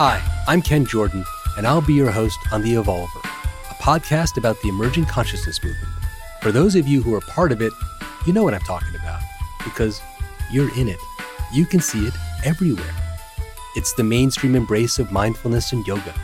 Hi, I'm Ken Jordan, and I'll be your host on The Evolver, a podcast about the emerging consciousness movement. For those of you who are part of it, you know what I'm talking about because you're in it. You can see it everywhere. It's the mainstream embrace of mindfulness and yoga,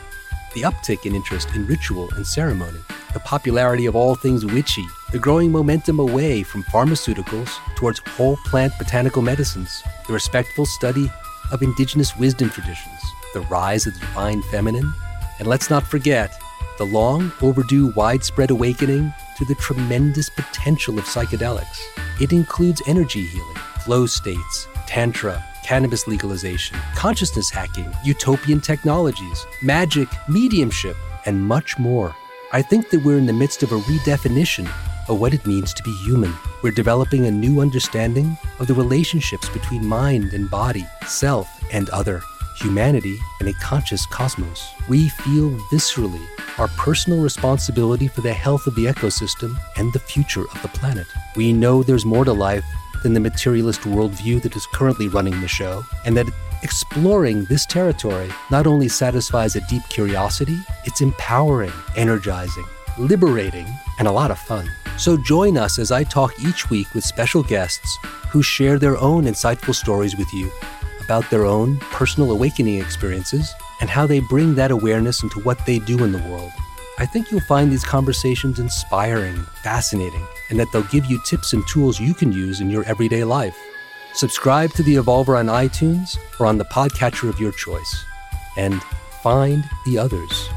the uptick in interest in ritual and ceremony, the popularity of all things witchy, the growing momentum away from pharmaceuticals towards whole plant botanical medicines, the respectful study of indigenous wisdom traditions, the rise of the divine feminine, and let's not forget the long overdue widespread awakening to the tremendous potential of psychedelics. It includes energy healing, flow states, tantra, cannabis legalization, consciousness hacking, utopian technologies, magic, mediumship, and much more. I think that we're in the midst of a redefinition of what it means to be human. We're developing a new understanding of the relationships between mind and body, self and other, humanity and a conscious cosmos. We feel viscerally our personal responsibility for the health of the ecosystem and the future of the planet. We know there's more to life than the materialist worldview that is currently running the show, and that exploring this territory not only satisfies a deep curiosity, it's empowering, energizing, liberating, and a lot of fun. So join us as I talk each week with special guests who share their own insightful stories with you about their own personal awakening experiences and how they bring that awareness into what they do in the world. I think you'll find these conversations inspiring, fascinating, and that they'll give you tips and tools you can use in your everyday life. Subscribe to The Evolver on iTunes or on the podcatcher of your choice. And find the others.